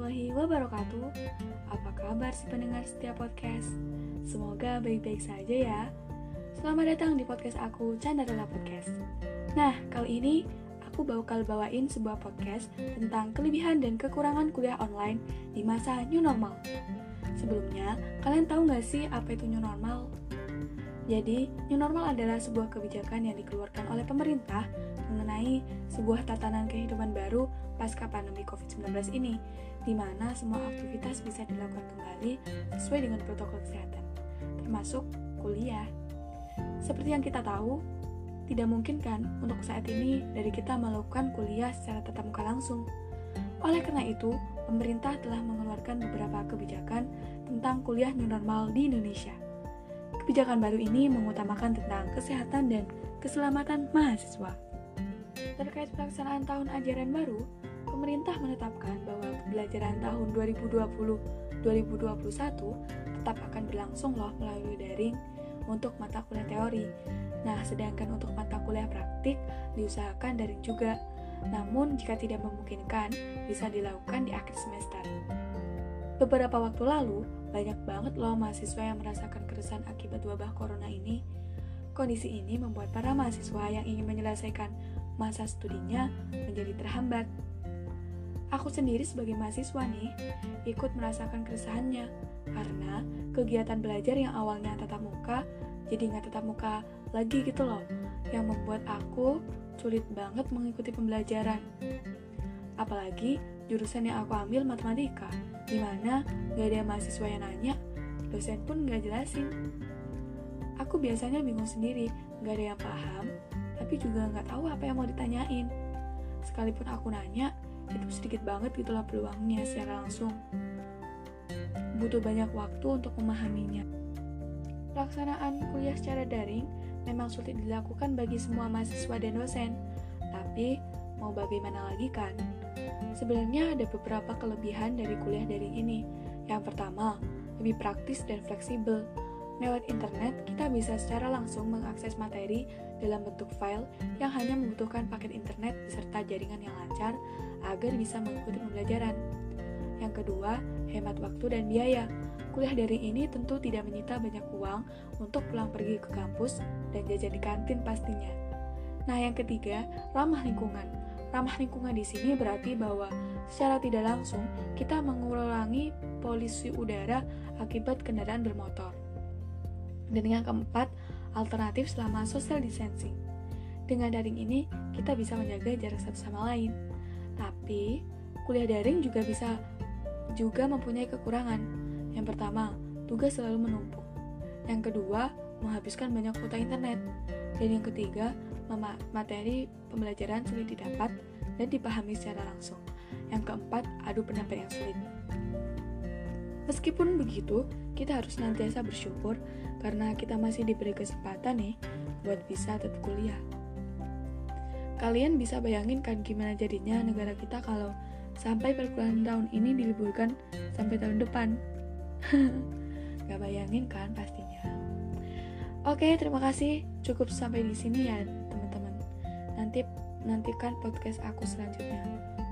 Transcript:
warahmatullahi wabarakatuh. Apa kabar si pendengar setiap podcast? Semoga baik-baik saja ya. Selamat datang di podcast aku, Candarela Podcast. Nah, kali ini aku bakal bawain sebuah podcast tentang kelebihan dan kekurangan kuliah online di masa new normal. Sebelumnya, kalian tahu gak sih apa itu new normal? Jadi, new normal adalah sebuah kebijakan yang dikeluarkan oleh pemerintah mengenai sebuah tatanan kehidupan baru pasca pandemi COVID-19 ini, di mana semua aktivitas bisa dilakukan kembali sesuai dengan protokol kesehatan, termasuk kuliah. Seperti yang kita tahu, tidak mungkin kan untuk saat ini dari kita melakukan kuliah secara tatap muka langsung. Oleh karena itu, pemerintah telah mengeluarkan beberapa kebijakan tentang kuliah new normal di Indonesia. Kebijakan baru ini mengutamakan tentang kesehatan dan keselamatan mahasiswa. Terkait pelaksanaan tahun ajaran baru, pemerintah menetapkan bahwa pembelajaran tahun 2020-2021 tetap akan berlangsung loh melalui daring untuk mata kuliah teori. Nah, sedangkan untuk mata kuliah praktik diusahakan daring juga. Namun, jika tidak memungkinkan, bisa dilakukan di akhir semester. Beberapa waktu lalu, banyak banget loh mahasiswa yang merasakan keresahan akibat wabah corona ini. Kondisi ini membuat para mahasiswa yang ingin menyelesaikan masa studinya menjadi terhambat. Aku sendiri sebagai mahasiswa nih, ikut merasakan keresahannya, karena kegiatan belajar yang awalnya tatap muka, jadi nggak tatap muka lagi gitu loh, yang membuat aku sulit banget mengikuti pembelajaran. Apalagi jurusan yang aku ambil matematika, di mana nggak ada mahasiswa yang nanya, dosen pun nggak jelasin. Aku biasanya bingung sendiri, nggak ada yang paham, tapi juga nggak tahu apa yang mau ditanyain. Sekalipun aku nanya, itu sedikit banget gitulah peluangnya secara langsung. Butuh banyak waktu untuk memahaminya. Pelaksanaan kuliah secara daring memang sulit dilakukan bagi semua mahasiswa dan dosen, tapi mau bagaimana lagi kan? Sebenarnya ada beberapa kelebihan dari kuliah daring ini. Yang pertama, lebih praktis dan fleksibel. Lewat internet, kita bisa secara langsung mengakses materi dalam bentuk file yang hanya membutuhkan paket internet beserta jaringan yang lancar agar bisa mengikuti pembelajaran. Yang kedua, hemat waktu dan biaya. Kuliah daring ini tentu tidak menyita banyak uang untuk pulang pergi ke kampus dan jajan di kantin pastinya. Nah, yang ketiga, ramah lingkungan. Ramah lingkungan di sini berarti bahwa secara tidak langsung kita mengurangi polusi udara akibat kendaraan bermotor. Dan yang keempat, alternatif selama social distancing. Dengan daring ini, kita bisa menjaga jarak satu sama lain. Tapi, kuliah daring juga bisa juga mempunyai kekurangan. Yang pertama, tugas selalu menumpuk. Yang kedua, menghabiskan banyak kuota internet. Dan yang ketiga, materi pembelajaran sulit didapat dan dipahami secara langsung. Yang keempat, adu pendapat yang sulit. Meskipun begitu, kita harus nantiasa bersyukur karena kita masih diberi kesempatan nih buat bisa tetap kuliah. Kalian bisa bayangin kan gimana jadinya negara kita kalau sampai perkuliahan tahun ini diliburkan sampai tahun depan. Gak bayangin kan pastinya. Oke, terima kasih. Cukup sampai di sini ya, teman-teman. Nanti nantikan podcast aku selanjutnya.